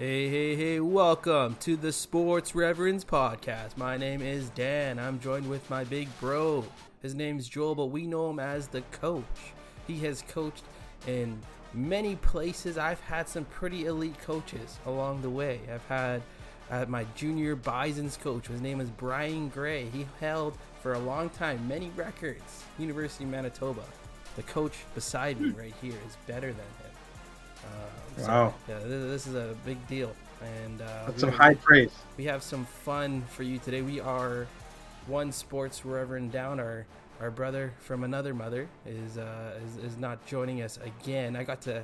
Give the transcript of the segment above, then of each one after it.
Hey, hey, hey, welcome to the Sports Reverends Podcast. My name is Dan. I'm joined with my big bro. His name's Joel, but we know him as the coach. He has coached in many places. I've had some pretty elite coaches along the way. I've had uh, my junior Bison's coach. His name is Brian Gray. He held for a long time many records. University of Manitoba. The coach beside me right here is better than him. Uh, so, Wow. yeah, this, this is a big deal, and uh, That's some high praise. we have some fun for you today. We are one sports reverend down. Our our brother from another mother is uh, is, is not joining us again. I got to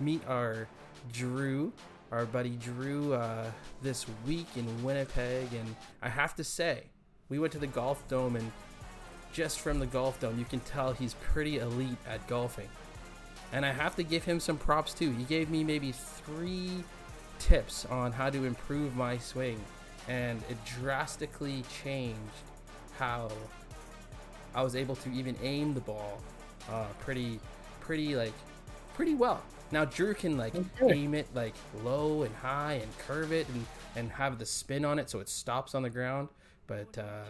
meet our Drew, our buddy Drew, uh, this week in Winnipeg, and I have to say, we went to the golf dome, and just from the golf dome, you can tell he's pretty elite at golfing. And I have to give him some props too. He gave me maybe three tips on how to improve my swing, and it drastically changed how I was able to even aim the ball uh, pretty, pretty like, pretty well. Now Drew can like aim it like low and high and curve it and and have the spin on it so it stops on the ground. But uh,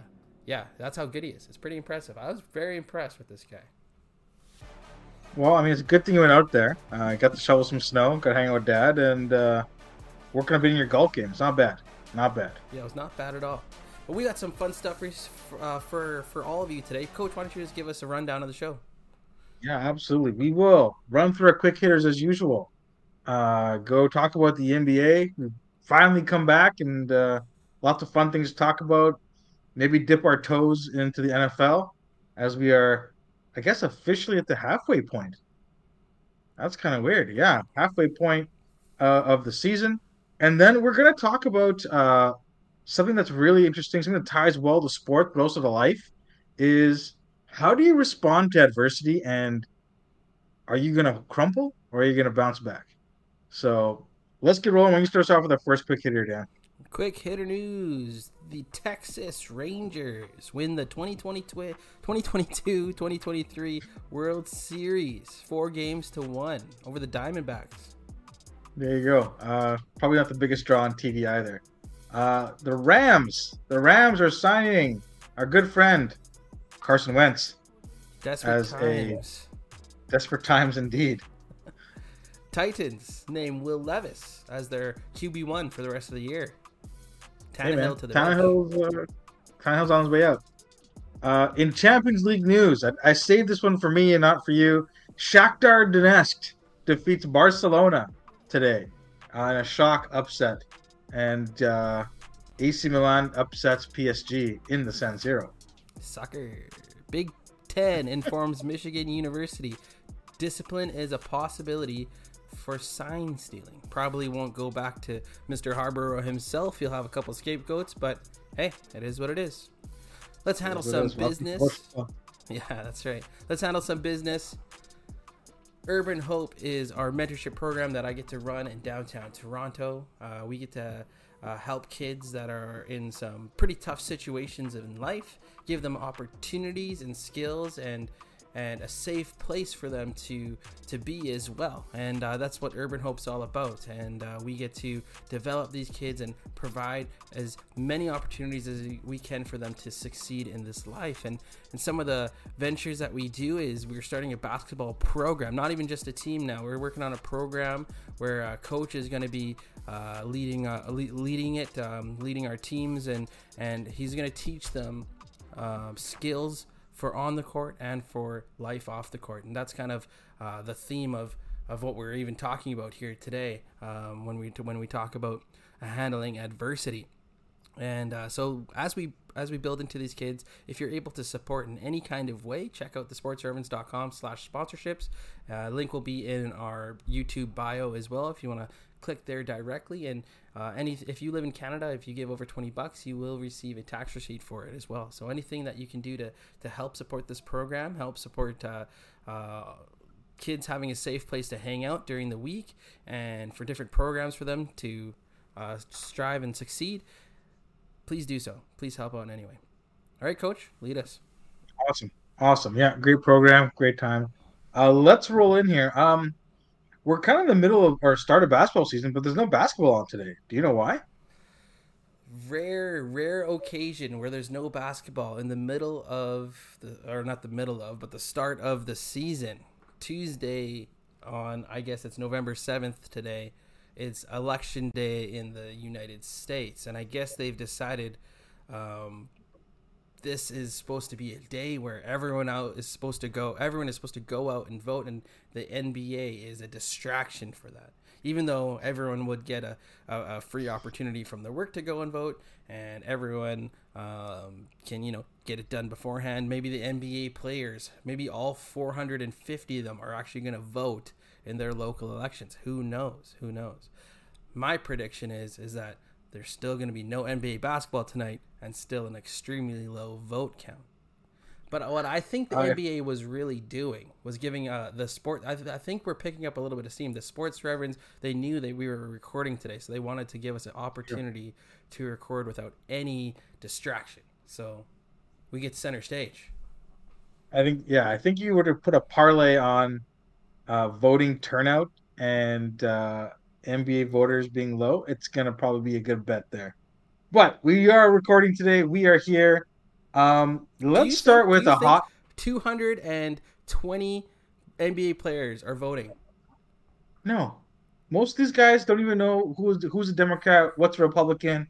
yeah, that's how good he is. It's pretty impressive. I was very impressed with this guy. Well, I mean, it's a good thing you went out there. Uh, got to shovel some snow, got to hang out with dad, and uh, working on beating your golf game. It's not bad. Not bad. Yeah, it was not bad at all. But we got some fun stuff for uh, for for all of you today. Coach, why don't you just give us a rundown of the show? Yeah, absolutely. We will run through our quick hitters as usual. Uh, go talk about the NBA. We've finally come back and uh, lots of fun things to talk about. Maybe dip our toes into the NFL as we are, I guess, officially at the halfway point. That's kind of weird. Yeah, halfway point uh, of the season. And then we're going to talk about uh, something that's really interesting, something that ties well to sport, but also to life, is how do you respond to adversity and are you going to crumple or are you going to bounce back? So let's get rolling. When you start off with our first quick hitter, Dan. Quick hitter news: The Texas Rangers win the 2022-2023 World Series, four games to one over the Diamondbacks. There you go. Uh, probably not the biggest draw on TV either. Uh, the Rams. The Rams are signing our good friend Carson Wentz. Desperate As a- times. Desperate times indeed. Titans name Will Levis as their QB one for the rest of the year. Hey. Tannehill to the. Tannehill's, uh, Tannehill's on his way out. Uh, in Champions League news, I, I saved this one for me and not for you. Shakhtar Donetsk defeats Barcelona today uh, in a shock upset, and uh, AC Milan upsets PSG in the San Siro. Soccer. Big Ten informs Michigan University discipline is a possibility for sign stealing. Probably won't go back to Mr. Harbaugh himself. He'll have a couple scapegoats, but hey, it is what it is. Let's handle some business. Yeah, that's right. Let's handle some business. Urban Hope is our mentorship program that I get to run in downtown Toronto. Uh, we get to uh, help kids that are in some pretty tough situations in life, give them opportunities and skills and and a safe place for them to to be as well. And uh, that's what Urban Hope's all about. And uh, we get to develop these kids and provide as many opportunities as we can for them to succeed in this life. And and some of the ventures that we do is we're starting a basketball program, not even just a team now. We're working on a program where a coach is going to be uh, leading uh, leading it, um, leading our teams, and and he's going to teach them um, skills for on the court and for life off the court, and that's kind of uh, the theme of of what we're even talking about here today um, when we when we talk about handling adversity. And uh, so as we as we build into these kids, if you're able to support in any kind of way, check out the sportsreverends.com slash sponsorships. Uh, link will be in our YouTube bio as well if you want to click there directly. And uh, any if you live in Canada, if you give over 20 bucks, you will receive a tax receipt for it as well. So anything that you can do to, to help support this program, help support uh, uh, kids having a safe place to hang out during the week and for different programs for them to uh, strive and succeed, please do so. Please help out in any way. All right, coach, lead us. Awesome. Awesome. Yeah, great program, great time. Uh, let's roll in here. Um, we're kind of in the middle of our start of basketball season, but there's no basketball on today. Do you know why? Rare, rare occasion where there's no basketball in the middle of the, or not the middle of, but the start of the season. Tuesday on, I guess it's November 7th today. It's election day in the United States. And I guess they've decided um, this is supposed to be a day where everyone out is supposed to go everyone is supposed to go out and vote and the nba is a distraction for that. Even though everyone would get a, a, a free opportunity from their work to go and vote and everyone um, can you know get it done beforehand maybe the nba players maybe all 450 of them are actually going to vote in their local elections. Who knows? Who knows? My prediction is is that there's still going to be no NBA basketball tonight and still an extremely low vote count. But what I think the NBA was really doing was giving uh, the sport. I, th- I, think we're picking up a little bit of steam. The sports reverends they knew that we were recording today, so they wanted to give us an opportunity sure. to record without any distraction. So we get center stage. I think yeah, I think you were to put a parlay on uh, voting turnout and uh, NBA voters being low, it's gonna probably be a good bet there. But we are recording today. We are here. Um, let's start think, with a hot. 220 NBA players are voting. No, most of these guys don't even know who's who's a Democrat, what's a Republican.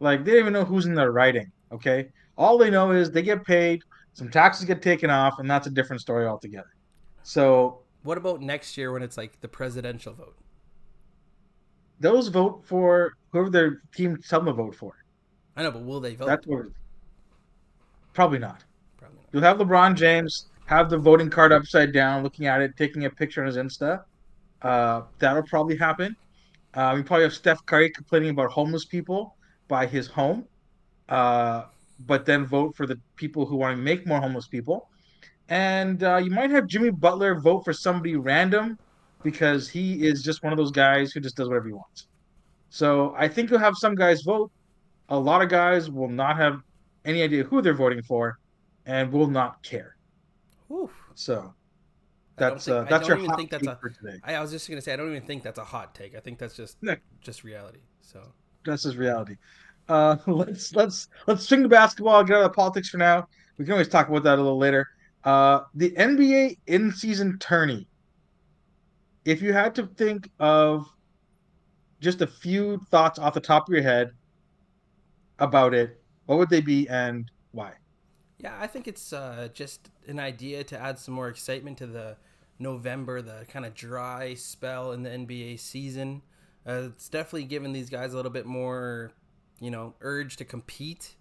Like they don't even know who's in their writing. Okay, all they know is they get paid, some taxes get taken off, and that's a different story altogether. So, what about next year when it's like the presidential vote? Those vote for whoever their team tell them to vote for. I know, but will they vote? That's what. Probably not. Probably not. You'll have LeBron James have the voting card upside down, looking at it, taking a picture on his Insta. Uh, that'll probably happen. Uh, you probably have Steph Curry complaining about homeless people by his home, uh, but then vote for the people who want to make more homeless people. And uh, you might have Jimmy Butler vote for somebody random because he is just one of those guys who just does whatever he wants. So I think you'll have some guys vote. A lot of guys will not have any idea who they're voting for, and will not care. Oof. So that's think, uh, that's your hot think that's a, for today. I, I was just gonna say I don't even think that's a hot take. I think that's just no. just reality. So that's just reality. Uh, let's let's let's swing the basketball. Get out of politics for now. We can always talk about that a little later. Uh, the NBA in season tourney if you had to think of just a few thoughts off the top of your head about it, what would they be and why? Yeah, I think it's uh, just an idea to add some more excitement to the November, the kind of dry spell in the NBA season. Uh, it's definitely given these guys a little bit more, you know, urge to compete.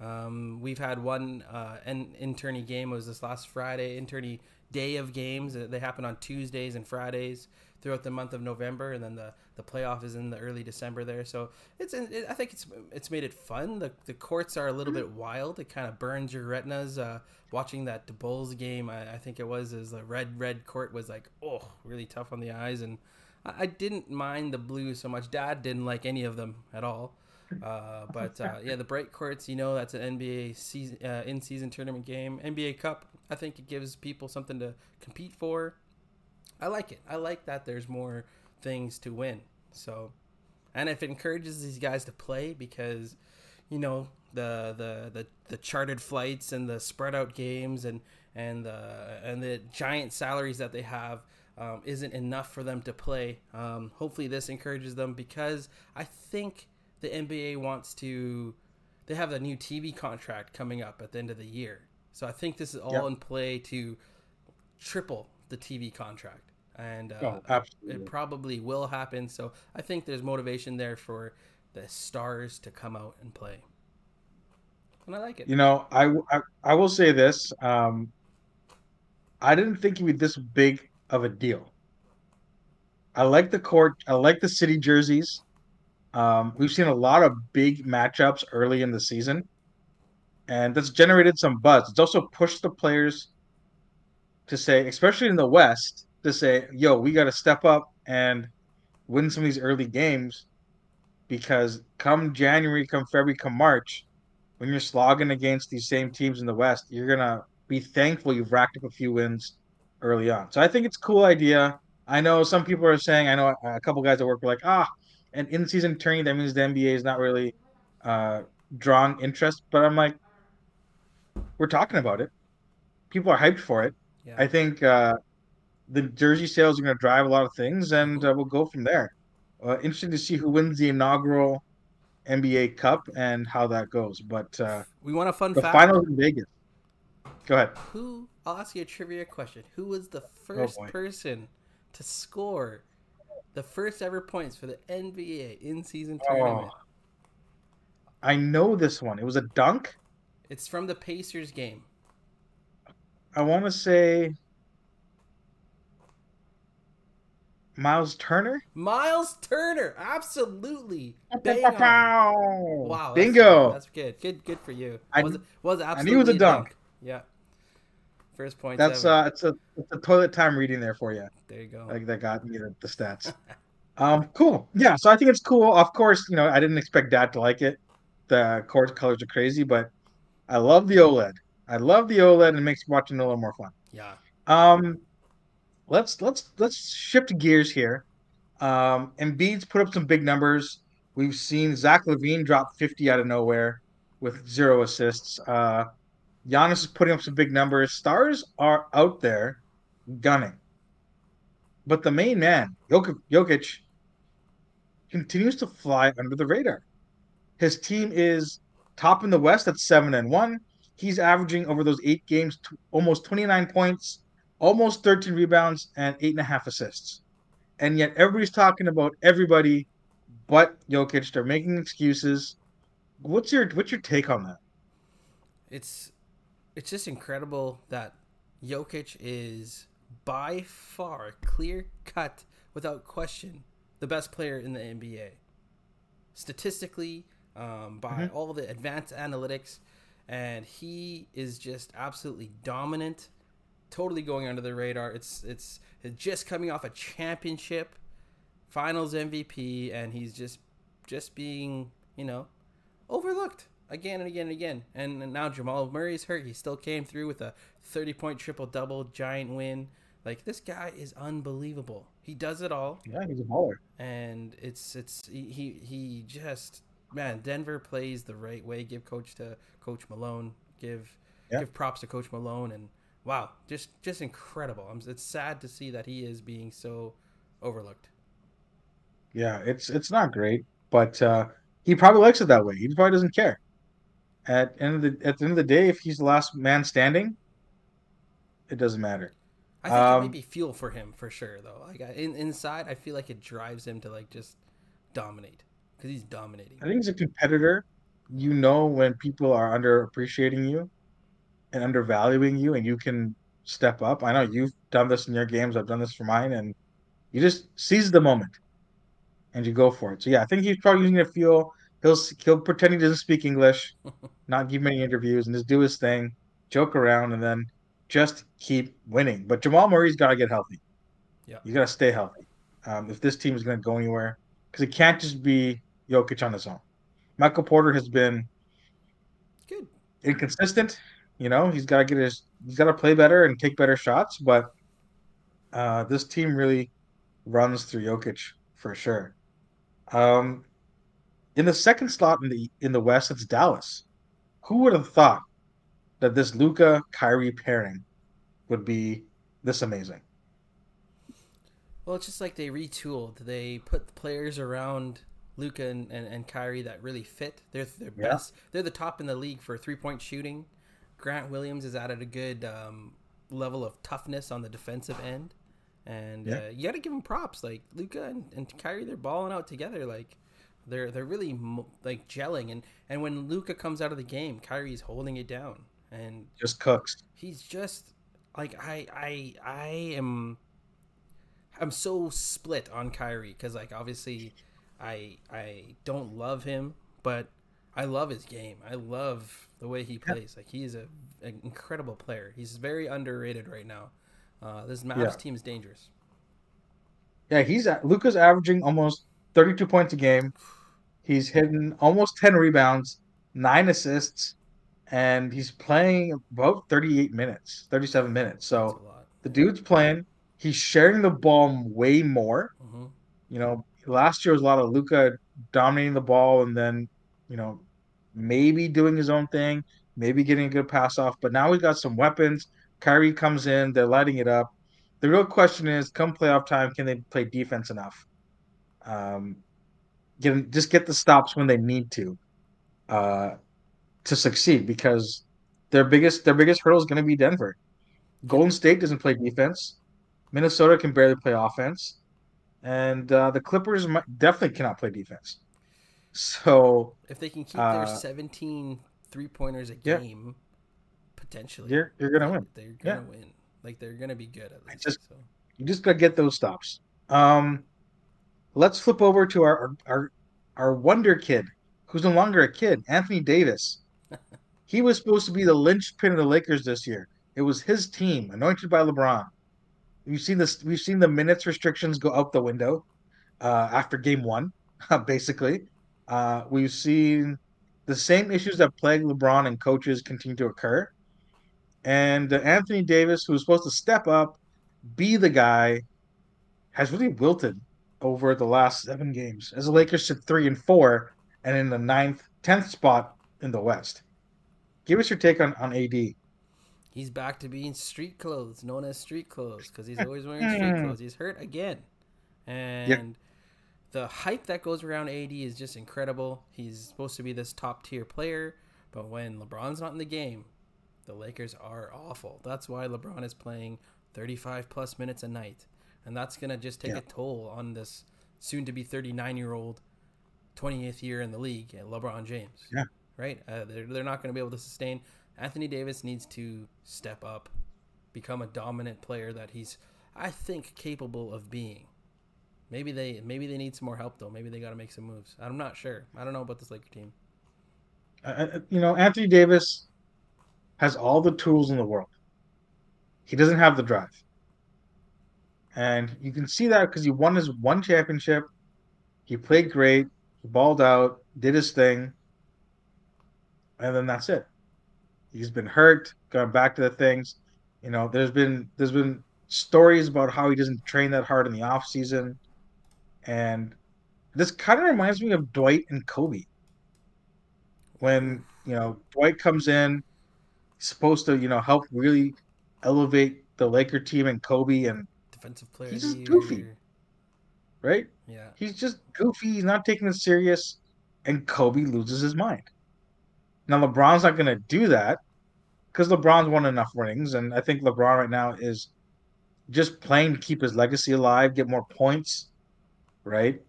Um, we've had one uh, an interney game was this last Friday. Interney day of games. They happen on Tuesdays and Fridays throughout the month of November, and then the, the playoff is in the early December there. So it's it, I think it's it's made it fun. The the courts are a little bit wild. It kind of burns your retinas. Uh, watching that Bulls game, I, I think it was is the red red court was like oh really tough on the eyes, and I, I didn't mind the blue so much. Dad didn't like any of them at all. Uh, but uh, yeah, the bright courts, you know, that's an NBA season uh, in season tournament game. NBA Cup, I think it gives people something to compete for. I like it. I like that there's more things to win. So, and if it encourages these guys to play because, you know, the the the, the chartered flights and the spread out games and and the and the giant salaries that they have um, isn't enough for them to play. Um, hopefully, this encourages them because I think the NBA wants to. They have a new TV contract coming up at the end of the year, so I think this is all yep. in play to triple the TV contract, and uh, oh, it probably will happen. So I think there's motivation there for the stars to come out and play, and I like it. You know, I I, I will say this. Um, I didn't think it would be this big of a deal. I like the court. I like the city jerseys. Um, we've seen a lot of big matchups early in the season, and that's generated some buzz. It's also pushed the players to say, especially in the West, to say, "Yo, we got to step up and win some of these early games." Because come January, come February, come March, when you're slogging against these same teams in the West, you're gonna be thankful you've racked up a few wins early on. So I think it's a cool idea. I know some people are saying. I know a, couple guys at work were like, ah, and in season tourney that means the NBA is not really uh, drawing interest. But I'm like, we're talking about it. People are hyped for it. Yeah. I think uh, the jersey sales are going to drive a lot of things, and uh, we'll go from there. Uh, interesting to see who wins the inaugural NBA Cup and how that goes. But uh, We want a fun the fact. finals in Vegas. Go ahead. Who? I'll ask you a trivia question. Who was the first boy. person to score the first ever points for the NBA in season Oh. tournament? I know this one. It was a dunk. It's from the Pacers game. I want to say Miles Turner. Miles Turner, absolutely. Bang on. Wow, Wow. that's Bingo. good. That's good. Good, good for you. I- was was knew absolutely it was a dunk. Yeah. First point. That's ever. uh, it's a it's a toilet time reading there for you. there you go. Like that got me the, the stats. Um, cool. Yeah, so I think it's cool. Of course, you know, I didn't expect Dad to like it. The court colors are crazy, but I love the OLED. I love the OLED and it makes watching a little more fun. yeah. Um, let's let's let's shift gears here. Um, Embiid's put up some big numbers. We've seen Zach LaVine drop 50 out of nowhere with zero assists. Uh, Giannis is putting up some big numbers. Stars are out there gunning, but the main man, Jokic, Jokic continues to fly under the radar. His team is top in the West at seven and one. He's averaging over those eight games t- almost 29 points, almost 13 rebounds, and eight and a half assists. And yet everybody's talking about everybody but Jokic. They're making excuses. What's your what's your take on that? It's it's just incredible that Jokic is by far clear cut without question the best player in the NBA. Statistically, um, by Mhm. all the advanced analytics, and he is just absolutely dominant, totally going under the radar. It's it's just coming off a championship, Finals MVP, and he's just just being you know overlooked again and again and again. And now Jamal Murray's hurt. He still came through with a 30 point triple double giant win. Like this guy is unbelievable. He does it all Yeah, he's a baller. and it's it's he, he just man, Denver plays the right way. Give coach to coach Malone. Give Yeah. give props to coach Malone and wow, just just incredible. I'm, it's sad to see that he is being so overlooked. Yeah, it's it's not great, but uh, he probably likes it that way. He probably doesn't care. At end of the at the end of the day, if he's the last man standing, it doesn't matter. I think it Um, might be fuel for him for sure though. Like I, in, inside, I feel like it drives him to like just dominate because he's dominating. I think as a competitor, you know when people are underappreciating you and undervaluing you, and you can step up. I know you've done this in your games. I've done this for mine, and you just seize the moment and you go for it. So yeah, I think he's probably using a feel. He'll he'll pretend he doesn't speak English, not give many interviews, and just do his thing, joke around, and then just keep winning. But Jamal Murray's got to get healthy. Yeah. you got to stay healthy um, if this team is going to go anywhere, because it can't just be Jokic on his own. Michael Porter has been Good. inconsistent. You know, he's got to get his, he's got to play better and take better shots. But uh, this team really runs through Jokic for sure. Um, in the second slot in the in the West, it's Dallas. Who would have thought that this Luka Kyrie pairing would be this amazing? Well, it's just like they retooled. They put the players around Luka and, and, and Kyrie that really fit. They're their Yeah. best. They're the top in the league for three point shooting. Grant Williams is added a good um, level of toughness on the defensive end, and Yeah. uh, you got to give them props. Like Luka and, and Kyrie, they're balling out together. Like they're they're really like gelling. And and when Luka comes out of the game, Kyrie's holding it down, and Just cooks. he's just like I I I am I'm so split on Kyrie because like obviously I I don't love him, but I love his game. I love the way he plays. Like he's a an incredible player. He's very underrated right now. Uh, this Mavs Yeah. team is dangerous. Yeah, he's at, Luka's averaging almost 32 points a game. He's hitting almost 10 rebounds, nine assists, and he's playing about 38 minutes, 37 minutes. So the dude's playing. He's sharing the ball way more. hmm You know, last year was a lot of Luka dominating the ball and then, you know, maybe doing his own thing, maybe getting a good pass off. But now we've got some weapons. Kyrie comes in, they're lighting it up. The real question is, come playoff time, can they play defense enough? Um, get just get the stops when they need to, uh, to succeed. Because their biggest their biggest hurdle is going to be Denver. Golden State doesn't play defense. Minnesota can barely play offense, and uh, the Clippers might, definitely cannot play defense. So If they can keep Uh, their 17 three pointers a yeah. game, potentially, you're you're gonna win. They're gonna win. Like they're gonna be good at least. just- so. You just gotta get those stops. Um, let's flip over to our our our wonder kid, who's no longer a kid, Anthony Davis. he was supposed to be the linchpin of the Lakers this year. It was his team, anointed by LeBron. We've seen this. We've seen the minutes restrictions go out the window uh, after Game One, basically. Uh, we've seen the same issues that plague LeBron and coaches continue to occur. And uh, Anthony Davis, who was supposed to step up, be the guy, has really wilted over the last seven games as the Lakers sit three and four and in the ninth, tenth spot in the West. Give us your take on, on AD. He's back to being street clothes, known as street clothes, because he's always wearing street clothes. He's hurt again, and the hype that goes around AD is just incredible. He's supposed to be this top tier player, but when LeBron's not in the game, the Lakers are awful. That's why LeBron is playing 35 plus minutes a night, and that's gonna just take Yeah. a toll on this soon to be 39 year old, 20th year in the league, LeBron James. Yeah. Right. Uh, they're they're not gonna be able to sustain. Anthony Davis needs to step up, become a dominant player that he's, I think, capable of being. Maybe they maybe they need some more help though. Maybe they got to make some moves. I'm not sure. I don't know about this Laker team. Uh, you know, Anthony Davis has all the tools in the world. He doesn't have the drive. And you can see that because he won his one championship. He played great. He balled out, did his thing. And then that's it. He's been hurt, going back to the things. You know, there's been there's been stories about how he doesn't train that hard in the off season. And this kind of reminds me of Dwight and Kobe. When, you know, Dwight comes in, he's supposed to, you know, help really elevate the Laker team and Kobe and Defensive player. He's just goofy. right? Yeah. He's just goofy. He's not taking it serious, and Kobe loses his mind. Now LeBron's not going to do that because LeBron's won enough rings, and I think LeBron right now is just playing to keep his legacy alive, get more points, right?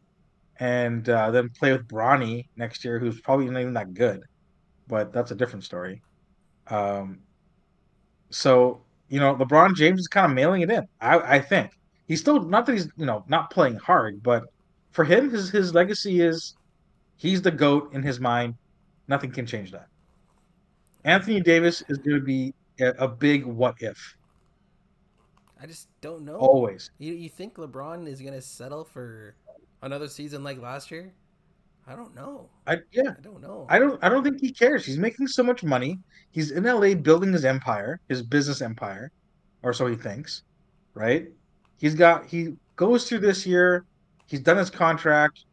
And uh, then play with Bronny next year, who's probably not even that good, but that's a different story. Um, so you know, LeBron James is kind of mailing it in. I, I think he's still not that he's you know not playing hard, but for him, his his legacy is he's the goat in his mind. Nothing can change that. Anthony Davis is going to be a, big what if I just don't know. always. You you think LeBron is gonna settle for another season like last year? I don't know. I yeah. I don't know. I don't I don't think he cares. He's making so much money. He's in LA building his empire, his business empire, or so he thinks, right? He's got he goes through this year, he's done his contract.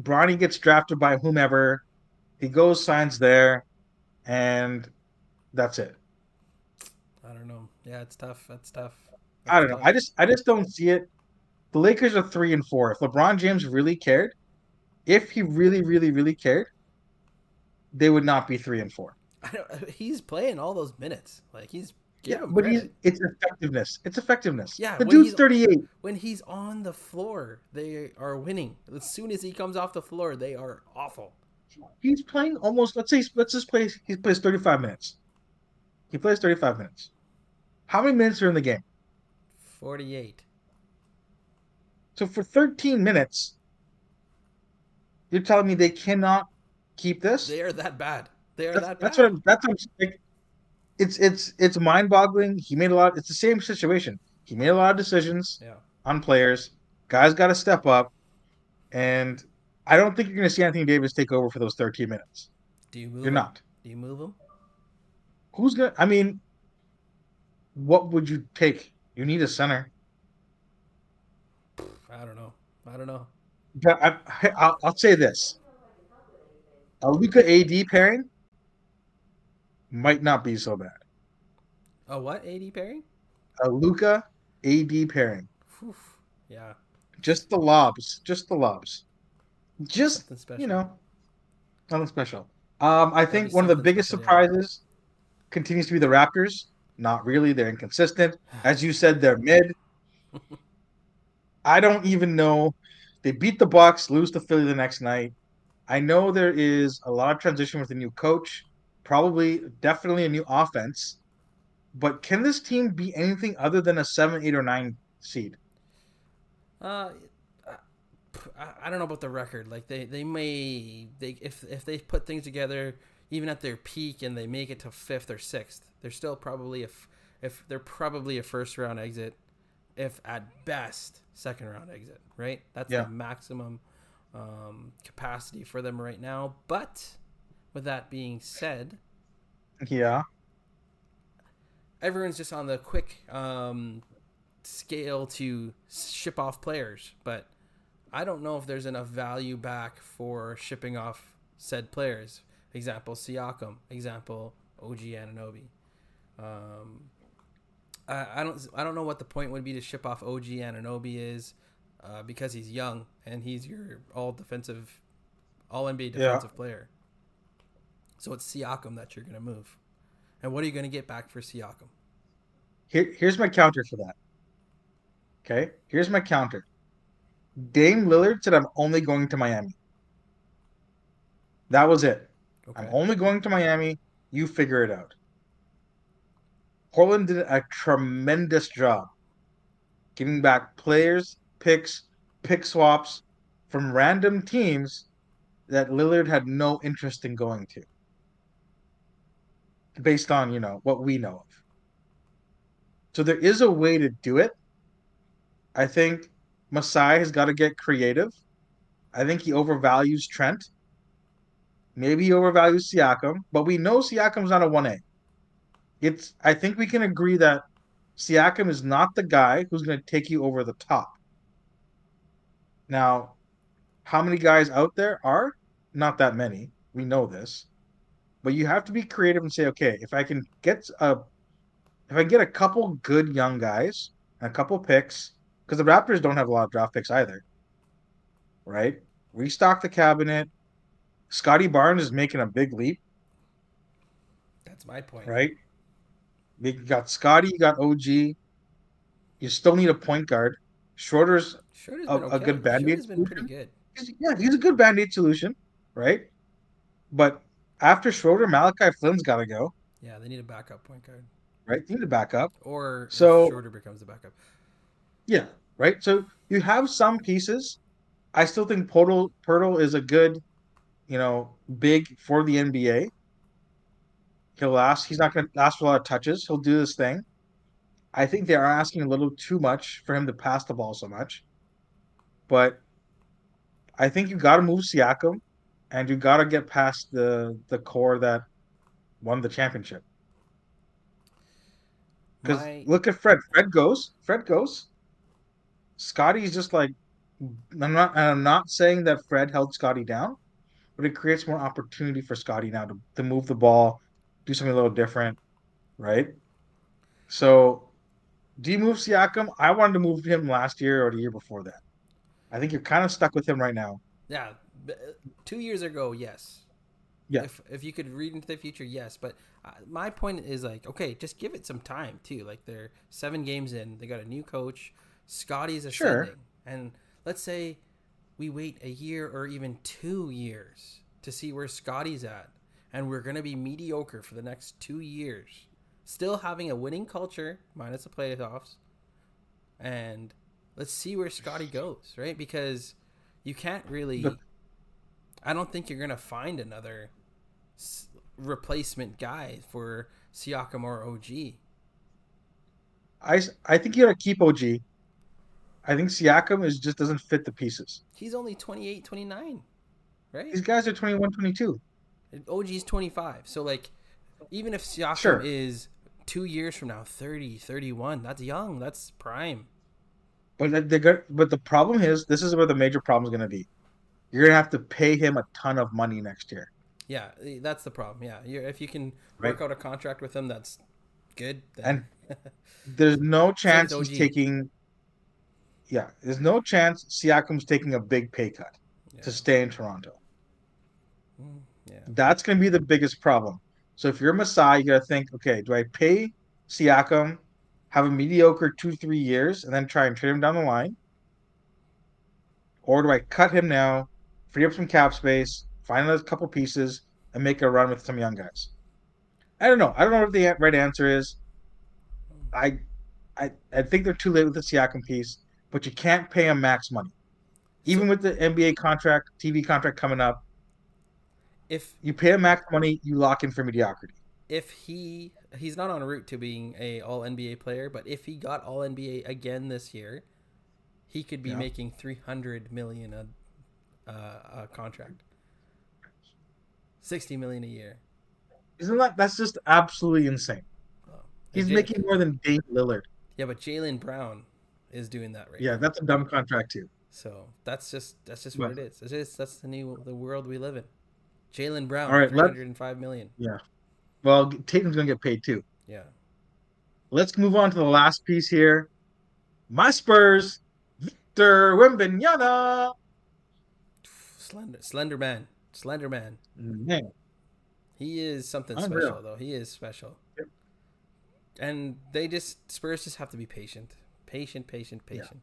Bronny gets drafted by whomever. He goes, signs there, and that's it. I don't know. Yeah, it's tough. That's tough. I don't That's know. I just I just don't see it. The Lakers are three and four. If LeBron James really cared, if he really, really, really cared, they would not be three and four. I don't, he's playing all those minutes. Like he's Yeah, but he's it's effectiveness. It's effectiveness. Yeah, the dude's 38. when he's on the floor, they are winning. As soon as he comes off the floor, they are awful. He's playing almost. Let's say let's just play. He plays 35 minutes. He plays 35 minutes. How many minutes are in the game? Forty-eight. So for 13 minutes, you're telling me they cannot keep this? They are that bad. They are That's, that that's what I'm. That's what I'm like, It's it's it's mind-boggling. He made a lot. It's the same situation. He made a lot of decisions yeah. on players. Guys got to step up, and I don't think you're going to see Anthony Davis take over for those 13 minutes. Do you move? You're him? not. Do you move him? Who's gonna? I mean, what would you take? You need a center. I don't know. I don't know. I, I'll, I'll say this: a Luka AD pairing might not be so bad. A what AD pairing? A Luka AD pairing. Whew. Yeah, Just the lobs. Just the lobs. Just special. you know, nothing special. Um, I think one of the biggest yeah. surprises continues to be the Raptors. Not really. They're inconsistent. As you said, they're mid. I don't even know. They beat the Bucks, lose to Philly the next night. I know there is a lot of transition with a new coach, probably, definitely a new offense. But can this team be anything other than a seven, eight, or nine seed? Uh, I, I don't know about the record. Like they, they may they if if they put things together even at their peak and they make it to fifth or sixth, they're still probably if if they're probably a first round exit, if at best second round exit. Right, that's Yeah. the maximum um, capacity for them right now. But with that being said, Yeah. everyone's just on the quick um, scale to ship off players, but I don't know if there's enough value back for shipping off said players. Example Siakam. Example OG Anunoby. Um, I, I don't I don't know what the point would be to ship off OG Anunoby is uh, because he's young and he's your all defensive, all NBA Yeah. defensive player. So it's Siakam that you're gonna move, and what are you gonna get back for Siakam? Here, here's my counter for that. Okay, here's my counter. Dame Lillard said, "I'm only going to Miami." That was it. Okay. I'm only going to Miami. You figure it out. Portland did a tremendous job giving back players, picks, pick swaps from random teams that Lillard had no interest in going to, based on you know what we know of. So there is a way to do it. I think Masai has got to get creative. I think he overvalues Trent. Maybe he overvalues Siakam, but we know Siakam's not a 1A. It's I think we can agree that Siakam is not the guy who's going to take you over the top. Now, how many guys out there are? Not that many. We know this. But you have to be creative and say, okay, if I can get a if I get a couple good young guys a couple picks, because the Raptors don't have a lot of draft picks either. Right? Restock the cabinet. Scottie Barnes is making a big leap, That's my point. right? You got Scottie, you got OG. You still need a point guard. Schroeder's Schroeder's A- been a good Band-Aid Schroeder's been pretty good. he's- yeah, he's a good band-aid solution, right? But after Schroeder, Malachi Flynn's got to go, Yeah, they need a backup point guard, right? They need a backup. or So- Schroeder becomes the backup. Yeah, right. So you have some pieces. I still think Poeltl Poeltl is a good, you know, big for the NBA. He'll last. He's not going to ask for a lot of touches. He'll do this thing. I think they are asking a little too much for him to pass the ball so much. But I think you got to move Siakam, and you got to get past the the core that won the championship. Because My, look at Fred. Fred goes. Fred goes. Scottie's just like I'm not. And I'm not saying that Fred held Scottie down, but it creates more opportunity for Scottie now to, to move the ball, do something a little different, right? So, do you move Siakam? I wanted to move him last year or the year before that. I think you're kind of stuck with him right now. yeah, two years ago, yes. Yeah. If if you could read into the future, yes. But uh, my point is like, okay, just give it some time too. Like they're seven games in, they got a new coach. Scottie's Sure. ascending, and let's say we wait a year or even two years to see where Scottie's at, and we're gonna be mediocre for the next two years, still having a winning culture minus the playoffs, and let's see where Scottie goes, right? Because you can't really. But- I don't think you're gonna find another s- replacement guy for Siakam or OG. I I think you got to keep OG. I think Siakam is just doesn't fit the pieces. He's only 28, 29, right? These guys are 21, 22. OG is 25. So like even if Siakam Sure. is 2 years from now 30, 31, that's young, that's prime. But they're. But the problem is, this is where the major problem is going to be. You're going to have to pay him a ton of money next year. Yeah, eh, that's the problem. Yeah, You're, if you can Right. work out a contract with him, that's good. And there's no chance he's taking. Yeah, there's no chance Siakam's taking a big pay cut yeah. to stay in Toronto. Mm, yeah. That's going to be the biggest problem. So if you're Masai, you got to think, okay, do I pay Siakam, have a mediocre two, three years, and then try and trade him down the line? Or do I cut him now, free up some cap space, find a couple pieces, and make a run with some young guys? I don't know. I don't know what the right answer is. I, I, I think they're too late with the Siakam piece, but you can't pay him max money. Even with the NBA contract, TV contract coming up, If you pay him max money, you lock in for mediocrity. if he he's not on route to being a all NBA player, but if he got all NBA again this year, he could be Yeah. making three hundred million a, uh, a contract, sixty million a year. Isn't that that's just absolutely insane? Wow. He's Jay- making more than Dame Lillard. yeah, but Jaylen Brown is doing that right. Yeah, now. that's a dumb contract too. So that's just that's just what it is. It's just that's the new the world we live in. Jaylen Brown, All right, three let- hundred and five million. Well, Tatum's gonna get paid too. Yeah. Let's move on to the last piece here. My Spurs, Victor Wembanyama. Slender Slender Man. Slender Man. Man, He is something Unreal. special though. He is special. Yep. And they just Spurs just have to be patient. Patient, patient, Yeah. patient.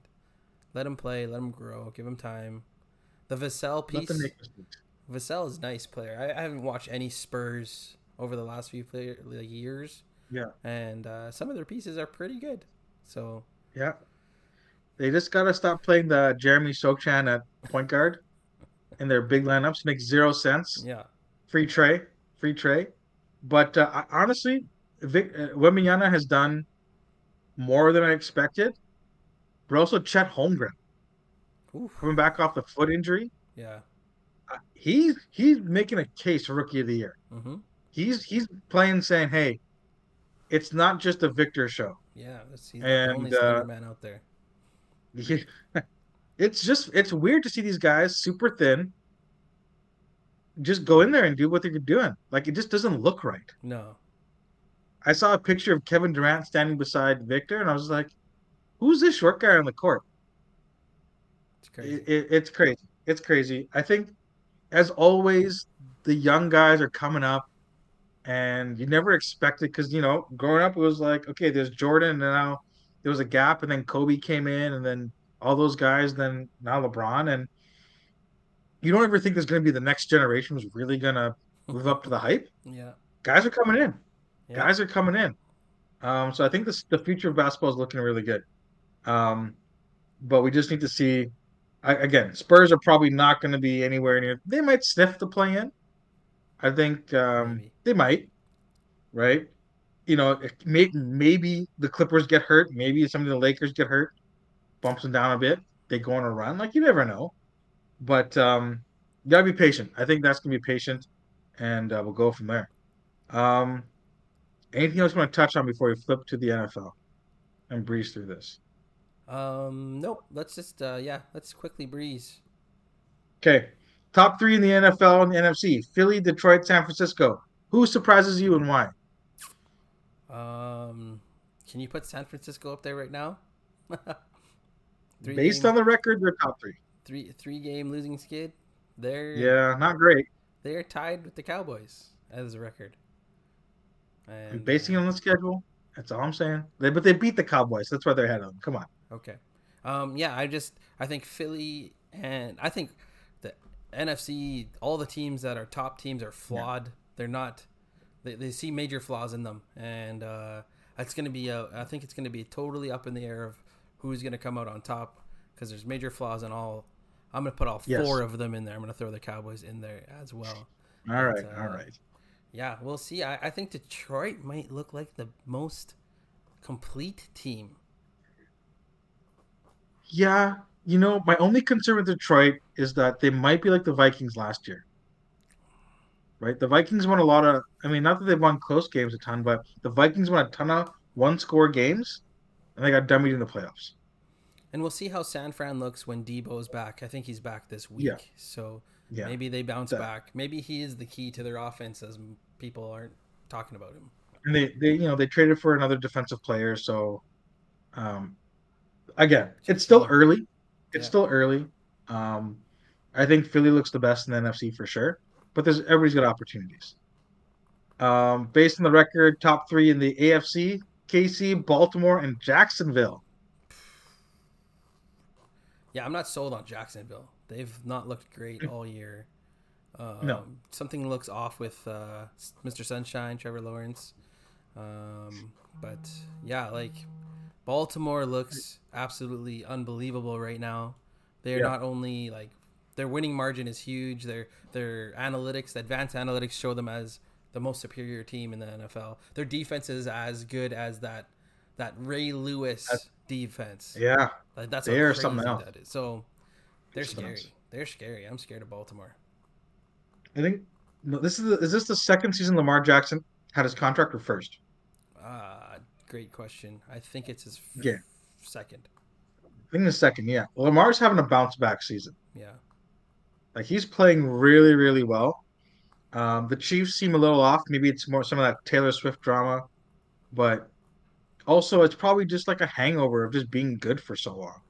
Let him play, let him grow, give him time. The Vassell piece. Vassell is a nice player. I, I haven't watched any Spurs over the last few player, like, years. Yeah. And uh, some of their pieces are pretty good. So Yeah, they just gotta stop playing the Jeremy Sochan at point guard in their big lineups. Makes zero sense. yeah. free Tre, free Tre. But uh, honestly, Vic, uh, Wembanyama has done more than I expected. But also Chet Holmgren Oof. coming back off the foot injury, Yeah. uh, he's he's making a case for rookie of the year. Mm-hmm. He's he's playing saying, "Hey, it's not just a Victor show. Yeah. That's, he's the And, only uh, man out there. it's just it's weird to see these guys super thin." Just go in there and do what they're doing. Like it just doesn't look right. No. I saw a picture of Kevin Durant standing beside Victor, and I was like, "Who's this short guy on the court?" It's crazy. It, it, it's crazy. It's crazy. I think, as always, the young guys are coming up, and you never expect it because you know, growing up, it was like, okay, there's Jordan, and now there was a gap, and then Kobe came in, and then all those guys, then now LeBron, and you don't ever think there's going to be the next generation who's really going to live up to the hype. yeah. Guys are coming in. Guys are coming in. Um, so I think this, the future of basketball is looking really good. Um, but we just need to see. I, again, Spurs are probably not going to be anywhere near. They might sniff the play in. I think um, they might. Right. You know, it may, maybe the Clippers get hurt. Maybe some of the Lakers get hurt. Bumps them down a bit. They go on a run. Like you never know. But um, you gotta be patient. I think that's gonna be patient, and uh, we'll go from there. Um, anything else you want to touch on before we flip to the NFL and breeze through this? Um. Nope. Let's just. Uh. Yeah. Let's quickly breeze. Okay, top three in the NFL and the NFC: Philly, Detroit, San Francisco. Who surprises you and why? Um. Can you put San Francisco up there right now? Based game, on the record, they're top three. three three game losing skid. They're Yeah, not great. They're tied with the Cowboys as a record. And Basing on the schedule, that's all I'm saying. They, but they beat the Cowboys. That's why they're ahead of them. Come on. Okay. Um, yeah, I just I think Philly and I think the NFC, all the teams that are top teams are flawed. They're not. They, they see major flaws in them, and uh, it's going to be a. I think it's going to be totally up in the air of who's going to come out on top because there's major flaws in all. I'm going to put all Yes. four of them in there. I'm going to throw the Cowboys in there as well. All right, uh, all right. Yeah, we'll see. I, I think Detroit might look like the most complete team. Yeah, you know, my only concern with Detroit is that they might be like the Vikings last year. Right? The Vikings won a lot of I mean, not that they won close games a ton, but the Vikings won a ton of one score games and they got dummied in the playoffs. And we'll see how San Fran looks when Deebo's back. I think he's back this week. Yeah. So Yeah. maybe they bounce That- back. Maybe he is the key to their offense as people aren't talking about him. and they, they you know they traded for another defensive player so um again it's still early it's Yeah. still early um i think philly looks the best in the nfc for sure but there's everybody's got opportunities um based on the record top three in the afc kc baltimore and jacksonville Yeah, I'm not sold on Jacksonville. They've not looked great all year. Um, No. Something looks off with uh, Mr. Sunshine, Trevor Lawrence. Um, but yeah, like Baltimore looks absolutely unbelievable right now. They're Yeah. not only like their winning margin is huge. Their their analytics, advanced analytics, show them as the most superior team in the NFL. Their defense is as good as that that Ray Lewis That's- defense. yeah Like, that's They are something else. that is. So they're scary. else. They're scary. I'm scared of Baltimore. i think no, this is the, is this the second season lamar jackson had his contract or first Ah, great question. I think it's his f- Yeah. second. i think the second yeah Well, lamar's having a bounce back season Yeah. Like he's playing really, really well. Um, the Chiefs seem a little off. Maybe it's more some of that Taylor Swift drama, but also it's probably just like a hangover of just being good for so long,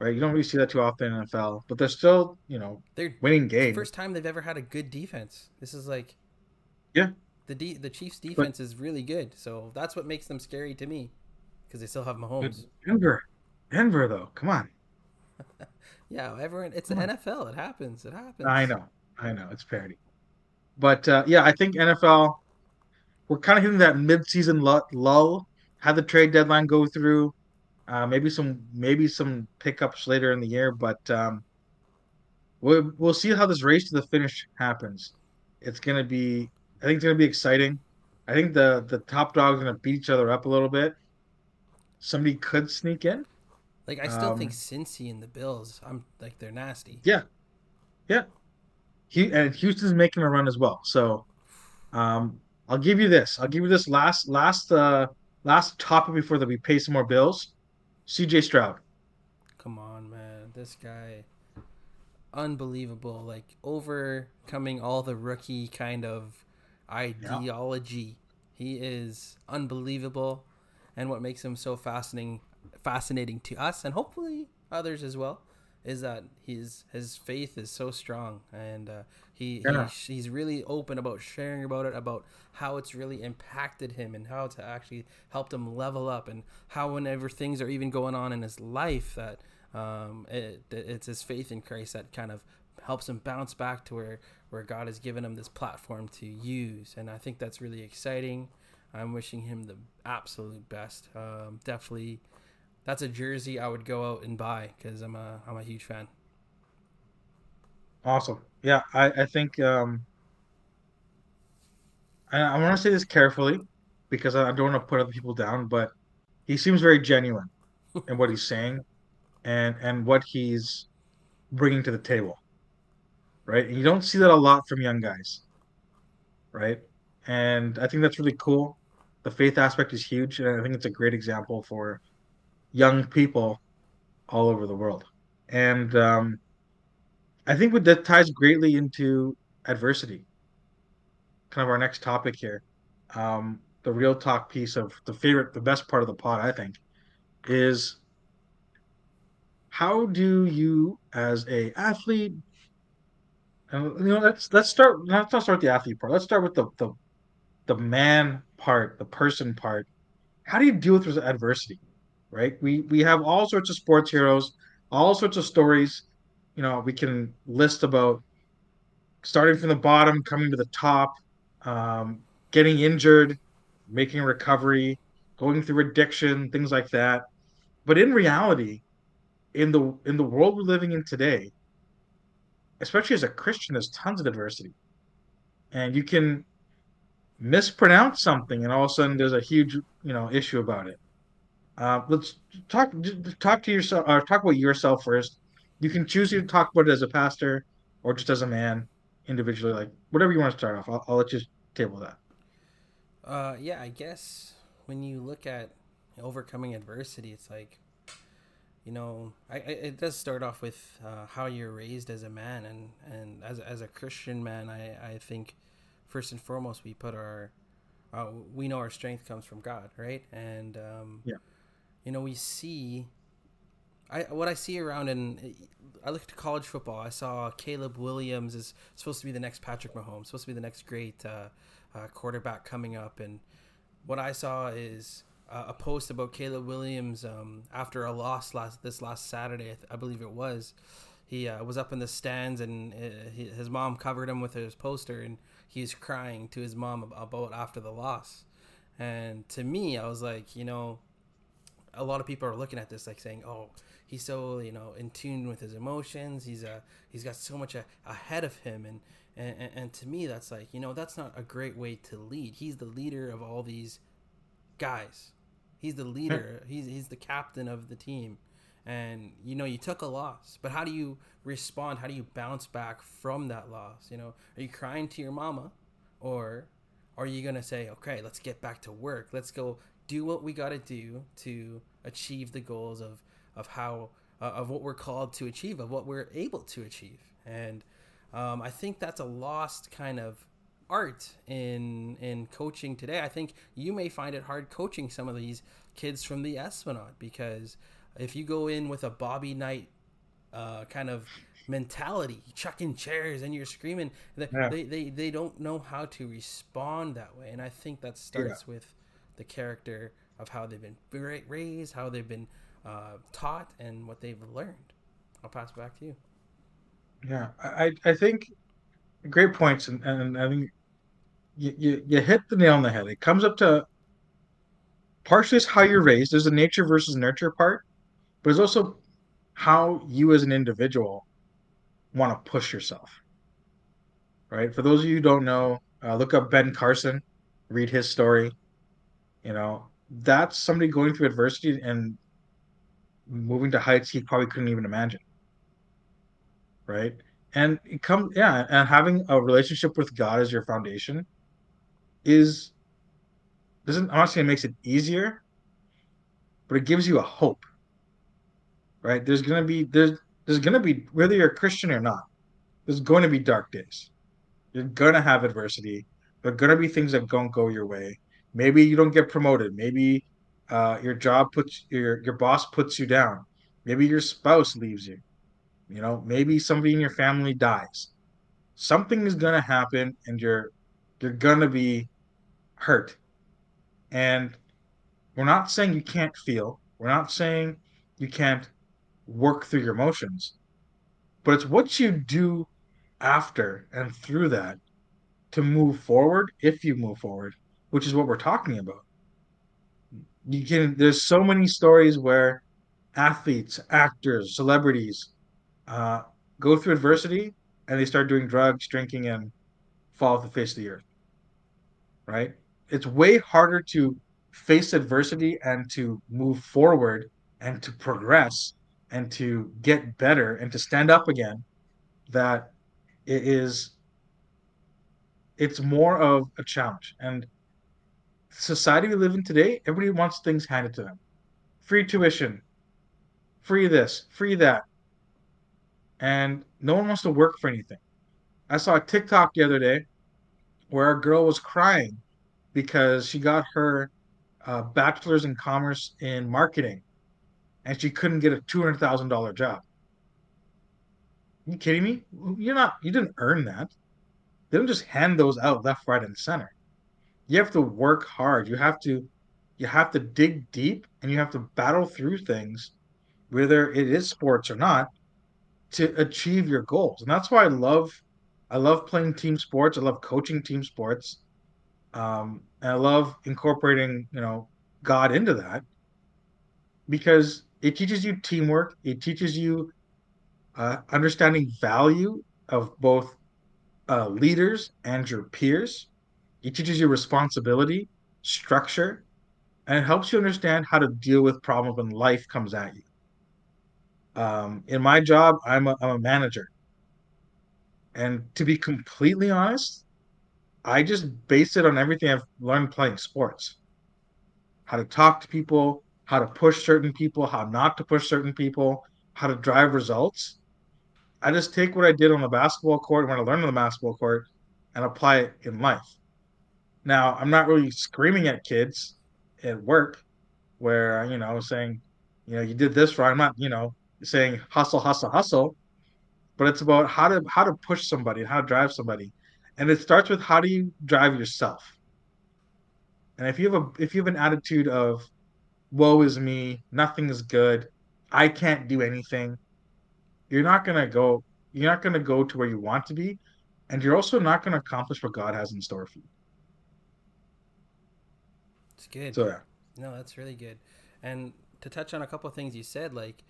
right? You don't really see that too often in NFL, but they're still, you know, They're winning games. first time they've ever had a good defense. This is like Yeah. The D, the Chiefs defense is really good. So that's what makes them scary to me because they still have Mahomes. Denver, Denver, though, come on. Yeah, everyone it's the on. NFL. It happens. It happens. I know, I know, it's parody, but uh, yeah, I think NFL. We're kind of hitting that mid-season lull. Had the trade deadline go through, uh, maybe some maybe some pickups later in the year, but um, we'll we'll see how this race to the finish happens. It's gonna be, I think it's gonna be exciting. I think the the top dogs are gonna beat each other up a little bit. Somebody could sneak in. Like I still Um, think Cincy and the Bills. I'm like they're nasty. Yeah. Yeah. He and Houston's making a run as well. So um I'll give you this. I'll give you this last last uh last topic before that we pay some more bills. CJ Stroud. Come on, man. This guy unbelievable. Like overcoming all the rookie kind of ideology. He is unbelievable. And what makes him so fascinating fascinating to us and hopefully others as well is that his his faith is so strong and uh, he, Yeah. he he's really open about sharing about it about how it's really impacted him and how it's actually helped him level up and how whenever things are even going on in his life that um, it, it's his faith in Christ that kind of helps him bounce back to where where God has given him this platform to use. And I think that's really exciting. I'm wishing him the absolute best. Um, definitely that's a jersey I would go out and buy because I'm a I'm a huge fan. Awesome. Yeah, I, I think um I, I want to say this carefully because I, don't want to put other people down, but he seems very genuine in what he's saying and and what he's bringing to the table. Right? And you don't see that a lot from young guys. Right? And I think that's really cool. The faith aspect is huge, and I think it's a great example for young people all over the world. And um, I think that ties greatly into adversity. Kind of our next topic here. Um, the real talk piece of the favorite, the best part of the pod, I think, is how do you, as a athlete, and you know, let's let's start. Let's not start the athlete part. Let's start with the the the man part, the person part. How do you deal with adversity? Right? We we have all sorts of sports heroes, all sorts of stories. You know, we can list about starting from the bottom, coming to the top, um, getting injured, making recovery, going through addiction, things like that. But in reality, in the in the world we're living in today, especially as a Christian, there's tons of adversity, and you can mispronounce something, and all of a sudden there's a huge you know issue about it. Uh, let's talk talk to yourself or talk about yourself first. You can choose to talk about it as a pastor or just as a man individually, like whatever you want to start off. I'll, I'll let you table that. Uh, yeah, I guess when you look at overcoming adversity, it's like you know, I, I, it does start off with uh, how you're raised as a man, and and as as a Christian man, I I think first and foremost we put our uh, we know our strength comes from God, right? And um, yeah, you know, we see. I what I see around and I look to college football. I saw Caleb Williams is supposed to be the next Patrick Mahomes, supposed to be the next great uh, uh, quarterback coming up, and what I saw is uh, a post about Caleb Williams um, after a loss last this last Saturday, I, believe it was. He uh, was up in the stands, and uh, his mom covered him with his poster, and he's crying to his mom about after the loss. And to me, I was like, you know, a lot of people are looking at this like saying, "Oh, he's so you know in tune with his emotions. He's a uh, he's got so much a, ahead of him." And, and and to me, that's like you know that's not a great way to lead. He's the leader of all these guys. He's the leader. he's he's the captain of the team. And you know, you took a loss, but how do you respond? How do you bounce back from that loss? You know, are you crying to your mama or are you going to say, "Okay, let's get back to work. Let's go do what we got to do to achieve the goals of of how uh, of what we're called to achieve, of what we're able to achieve." And um, I think that's a lost kind of art in in coaching today. I think you may find it hard coaching some of these kids from the Esplanade because if you go in with a Bobby Knight uh, kind of mentality, chucking chairs and you're screaming, they, yeah. they, they, they don't know how to respond that way. And I think that starts yeah. with the character of how they've been raised, how they've been uh, taught, and what they've learned. I'll pass it back to you. Yeah, I, I think great points, and, and I think you, you, you hit the nail on the head. It comes up to partially it's how you're raised. There's a nature versus nurture part, but it's also how you as an individual want to push yourself. Right. For those of you who don't know, uh, look up Ben Carson, read his story. You know, that's somebody going through adversity and moving to heights he probably couldn't even imagine. Right. And it comes, yeah, and having a relationship with God as your foundation is doesn't saying it makes it easier, but it gives you a hope. Right? There's gonna be there's there's gonna be whether you're a Christian or not, there's going to be dark days. You're gonna have adversity. There are gonna be things that don't go your way. Maybe you don't get promoted. Maybe uh, your job puts your your boss puts you down. Maybe your spouse leaves you. You know, maybe somebody in your family dies. Something is gonna happen, and you're you're gonna be hurt. And we're not saying you can't feel. We're not saying you can't work through your emotions. But it's what you do after and through that to move forward if you move forward, which is what we're talking about. You can there's so many stories where athletes, actors, celebrities uh, go through adversity and they start doing drugs, drinking, and fall off the face of the earth. Right? it's way harder to face adversity and to move forward and to progress and to get better and to stand up again that it is it's more of a challenge and society we live in today everybody wants things handed to them free tuition free this free that and no one wants to work for anything i saw a tiktok the other day where a girl was crying because she got her uh, bachelor's in commerce in marketing and she couldn't get a $200,000 job. Are you kidding me? You're not, you didn't earn that. They don't just hand those out left, right, and center. You have to work hard. You have to, you have to dig deep and you have to battle through things, whether it is sports or not, to achieve your goals. And that's why I love, I love playing team sports. I love coaching team sports um, and I love incorporating, you know, God into that because it teaches you teamwork. It teaches you uh, understanding value of both uh, leaders and your peers. It teaches you responsibility, structure, and it helps you understand how to deal with problems when life comes at you. Um, in my job, I'm a, I'm a manager. And to be completely honest, I just base it on everything I've learned playing sports. How to talk to people, how to push certain people, how not to push certain people, how to drive results. I just take what I did on the basketball court when I learned on the basketball court and apply it in life. Now, I'm not really screaming at kids at work where, you know, saying, you know, you did this wrong. I'm not, you know, saying hustle, hustle, hustle, but it's about how to how to push somebody and how to drive somebody. And it starts with how do you drive yourself? And if you have a if you have an attitude of woe is me, nothing is good, I can't do anything, you're not gonna go you're not gonna go to where you want to be, and you're also not gonna accomplish what God has in store for you. It's good. So yeah. No, that's really good. And to touch on a couple of things you said, like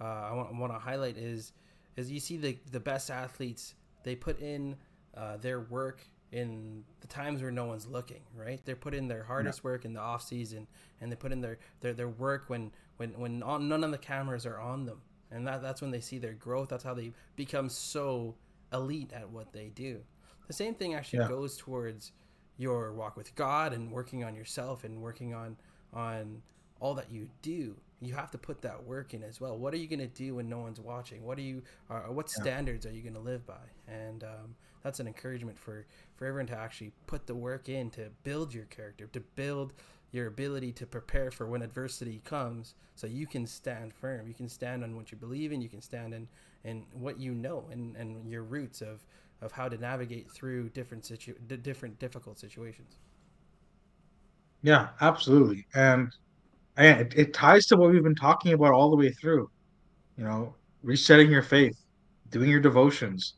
uh, I want, want to highlight is is you see the the best athletes they put in uh, their work in the times where no one's looking, right? They put in their hardest yeah. work in the off season, and they put in their their, their work when when when none of the cameras are on them, and that that's when they see their growth. That's how they become so elite at what they do. The same thing actually yeah. goes towards your walk with God and working on yourself and working on on all that you do you have to put that work in as well. What are you going to do when no one's watching? What are you uh, what standards are you going to live by? And um, that's an encouragement for for everyone to actually put the work in to build your character to build your ability to prepare for when adversity comes so you can stand firm. You can stand on what you believe in you can stand in in what you know and and your roots of of how to navigate through different situ different difficult situations yeah absolutely and and it, it ties to what we've been talking about all the way through you know resetting your faith doing your devotions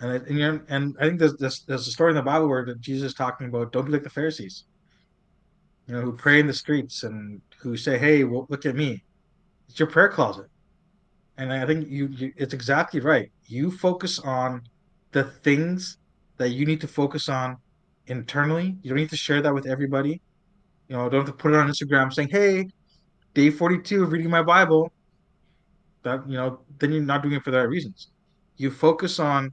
and it, and, you and I think there's, there's there's a story in the Bible where Jesus is talking about don't be like the Pharisees, you know, who pray in the streets and who say, "Hey, well, look at me." It's your prayer closet, and I think you, you it's exactly right. You focus on the things that you need to focus on internally. You don't need to share that with everybody. You know, don't have to put it on Instagram saying, "Hey, day forty-two of reading my Bible." That you know, then you're not doing it for the right reasons. You focus on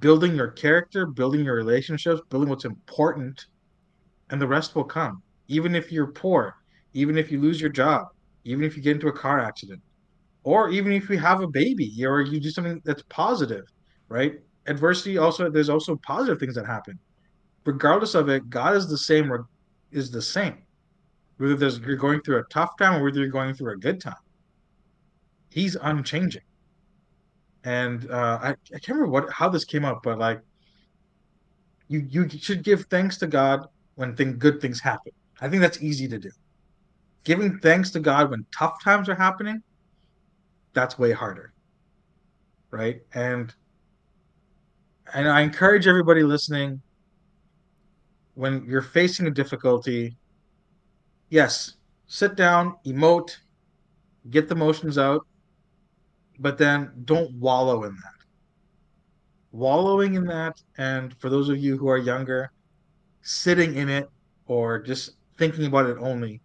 building your character, building your relationships, building what's important, and the rest will come. Even if you're poor, even if you lose your job, even if you get into a car accident, or even if you have a baby or you do something that's positive, right? Adversity also there's also positive things that happen. Regardless of it, God is the same or is the same. Whether there's, you're going through a tough time or whether you're going through a good time, He's unchanging and uh, I, I can't remember what how this came up, but like you you should give thanks to God when thing, good things happen. I think that's easy to do. Giving thanks to God when tough times are happening, that's way harder. Right? And and I encourage everybody listening when you're facing a difficulty, yes, sit down, emote, get the emotions out, but then don't wallow in that. Wallowing in that, and for those of you who are younger, sitting in it or just thinking about it only,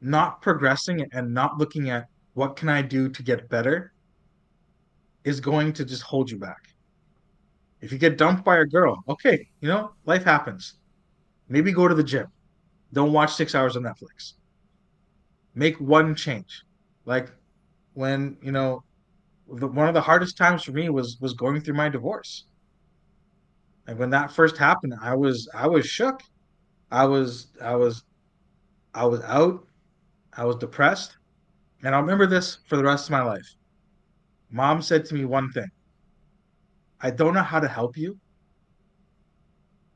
not progressing and not looking at what can I do to get better is going to just hold you back. If you get dumped by a girl, okay, you know, life happens. Maybe go to the gym. Don't watch six hours of Netflix. Make one change. Like when you know the, one of the hardest times for me was was going through my divorce and when that first happened i was i was shook i was i was i was out i was depressed and i'll remember this for the rest of my life mom said to me one thing i don't know how to help you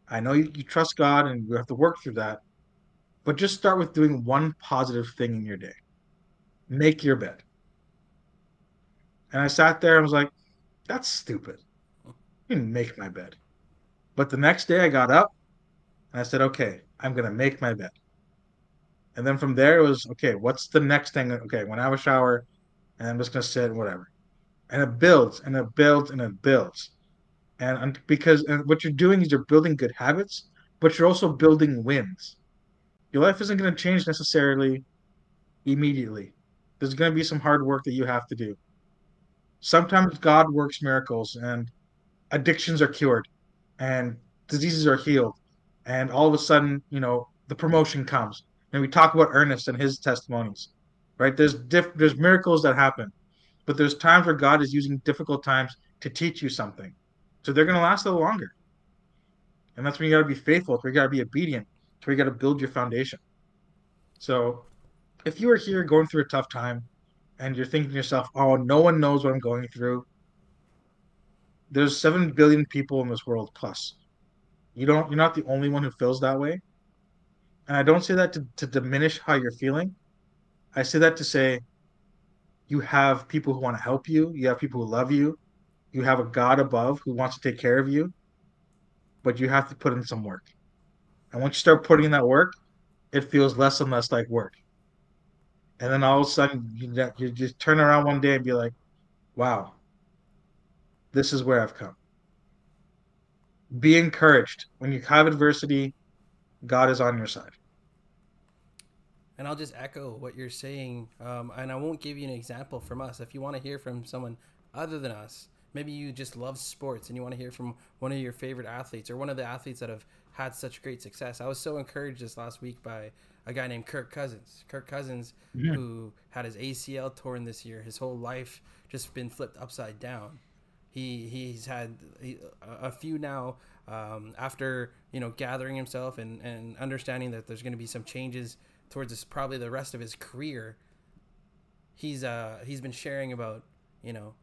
i know you, you trust god and you have to work through that but just start with doing one positive thing in your day make your bed and I sat there and was like, that's stupid. I didn't make my bed. But the next day I got up and I said, okay, I'm going to make my bed. And then from there it was, okay, what's the next thing? Okay, when I have a shower and I'm just going to sit and whatever. And it builds and it builds and it builds. And because and what you're doing is you're building good habits, but you're also building wins. Your life isn't going to change necessarily immediately. There's going to be some hard work that you have to do sometimes God works miracles and addictions are cured and diseases are healed. And all of a sudden, you know, the promotion comes And we talk about Ernest and his testimonies, right? There's diff- there's miracles that happen, but there's times where God is using difficult times to teach you something. So they're going to last a little longer. And that's when you got to be faithful. Where you got to be obedient. That's where you got to build your foundation. So if you are here going through a tough time and you're thinking to yourself, oh, no one knows what I'm going through, there's 7 billion people in this world plus. You don't, you're not the only one who feels that way. And I don't say that to, to diminish how you're feeling. I say that to say you have people who want to help you, you have people who love you, you have a God above who wants to take care of you, but you have to put in some work. And once you start putting in that work, it feels less and less like work. And then all of a sudden, you, you just turn around one day and be like, wow, this is where I've come. Be encouraged. When you have adversity, God is on your side. And I'll just echo what you're saying. Um, and I won't give you an example from us. If you want to hear from someone other than us, maybe you just love sports and you want to hear from one of your favorite athletes or one of the athletes that have had such great success. I was so encouraged this last week by a guy named Kirk Cousins. Kirk Cousins, yeah. who had his ACL torn this year, his whole life just been flipped upside down. He he's had a few now um, after you know gathering himself and and understanding that there's going to be some changes towards this probably the rest of his career. He's uh he's been sharing about you know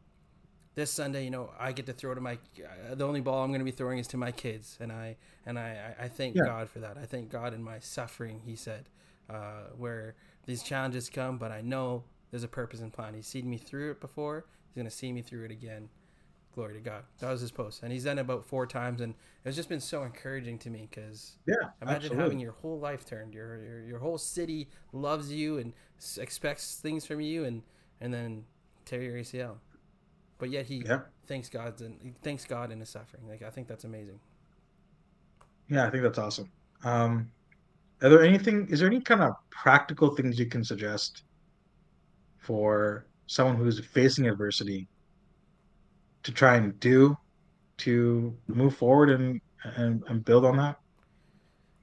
this Sunday, you know, I get to throw to my. Uh, the only ball I'm going to be throwing is to my kids, and I and I I thank yeah. God for that. I thank God in my suffering. He said, uh, where these challenges come, but I know there's a purpose and plan. He's seen me through it before. He's going to see me through it again. Glory to God. That was his post, and he's done it about four times, and it's just been so encouraging to me because yeah, imagine absolutely. having your whole life turned. Your, your your whole city loves you and expects things from you, and and then tear your ACL but yet he yeah. thanks God and he thanks God in his suffering. Like I think that's amazing. Yeah, I think that's awesome. Um, are there anything? Is there any kind of practical things you can suggest for someone who's facing adversity to try and do to move forward and and, and build on that?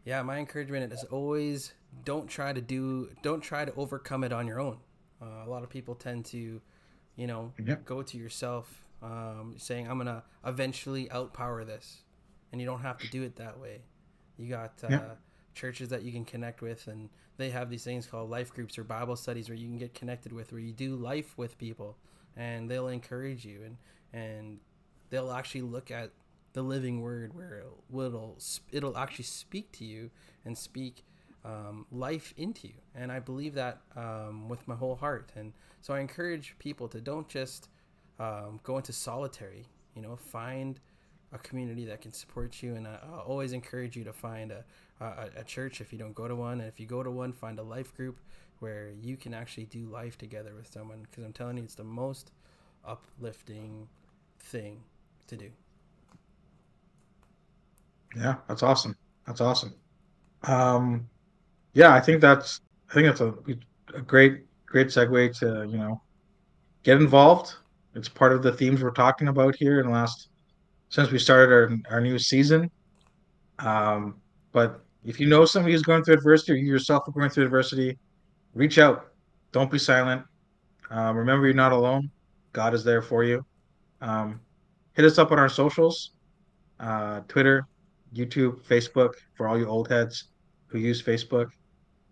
Yeah, my encouragement is always don't try to do don't try to overcome it on your own. Uh, a lot of people tend to you know, yep. go to yourself, um, saying, I'm to eventually outpower this. And you don't have to do it that way. You got uh, yep. churches that you can connect with, and they have these things called life groups or Bible studies where you can get connected with, where you do life with people, and they'll encourage you, and, and they'll actually look at the living word where it'll, it'll actually speak to you and speak um, life into you. And I believe that um, with my whole heart. And so I encourage people to don't just um, go into solitary, you know, find a community that can support you. And I, I always encourage you to find a, a, a, church if you don't go to one. And if you go to one, find a life group where you can actually do life together with someone. Because I'm telling you, it's the most uplifting thing to do. Yeah, that's awesome. That's awesome. Um, yeah, I think that's I think that's a, a great great segue to you know get involved. It's part of the themes we're talking about here in last since we started our our new season. Um, but if you know somebody who's going through adversity or you yourself are going through adversity, reach out. Don't be silent. Um, remember, you're not alone. God is there for you. Um, hit us up on our socials uh, Twitter, YouTube, Facebook for all you old heads who use Facebook.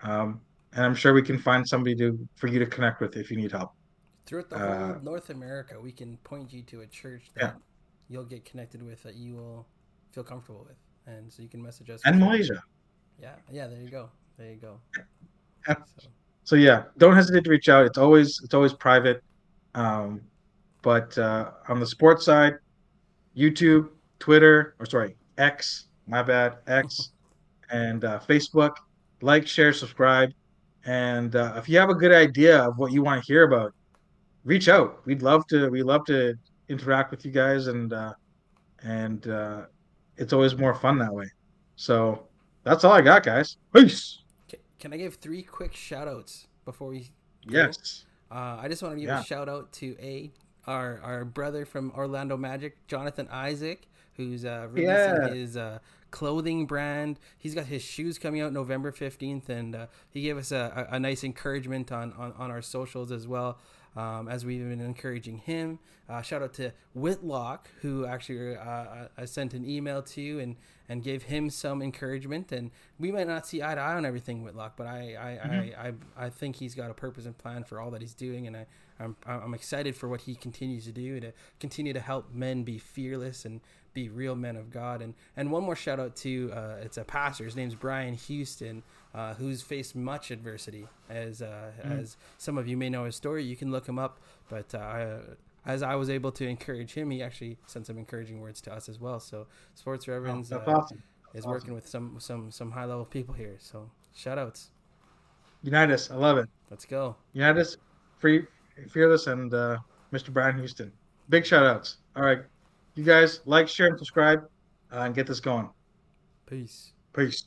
Um, and I'm sure we can find somebody to for you to connect with if you need help. Throughout the whole uh, North America, we can point you to a church that yeah. you'll get connected with that you will feel comfortable with, and so you can message us. And Malaysia. Yeah, yeah. There you go. There you go. Yeah. So. so. yeah, don't hesitate to reach out. It's always it's always private, um, but uh, on the sports side, YouTube, Twitter, or sorry, X. My bad, X, and uh, Facebook like, share, subscribe. And uh, if you have a good idea of what you want to hear about, reach out. We'd love to. We love to interact with you guys, and uh, and uh, it's always more fun that way. So that's all I got, guys. Peace. Can I give three quick shout outs before we? Go? Yes. Uh, I just want to give yeah. a shout out to a our our brother from Orlando Magic, Jonathan Isaac, who's uh, releasing yeah. his uh, clothing brand. He's got his shoes coming out November 15th, and uh, he gave us a, a, nice encouragement on, on, on our socials as well. Um, as we've been encouraging him. Uh, shout out to Whitlock, who actually uh, I sent an email to and, and gave him some encouragement. And we might not see eye to eye on everything, Whitlock, but I I, mm-hmm. I, I, I, think he's got a purpose and plan for all that he's doing. And I, I'm, I'm excited for what he continues to do to continue to help men be fearless and be real men of God. And and one more shout out to uh, it's a pastor. His name's Brian Houston, uh, who's faced much adversity. As uh, mm. as some of you may know his story, you can look him up. But uh, as I was able to encourage him, he actually sent some encouraging words to us as well. So Sports Reverends oh, awesome. is awesome. working with some some some high level people here. So shout outs. Unitus. I love it. Let's go. Unitus. Free, fearless, and uh, Mr. Brian Houston. Big shout outs. All right. You guys like, share, and subscribe uh, and get this going. Peace. Peace.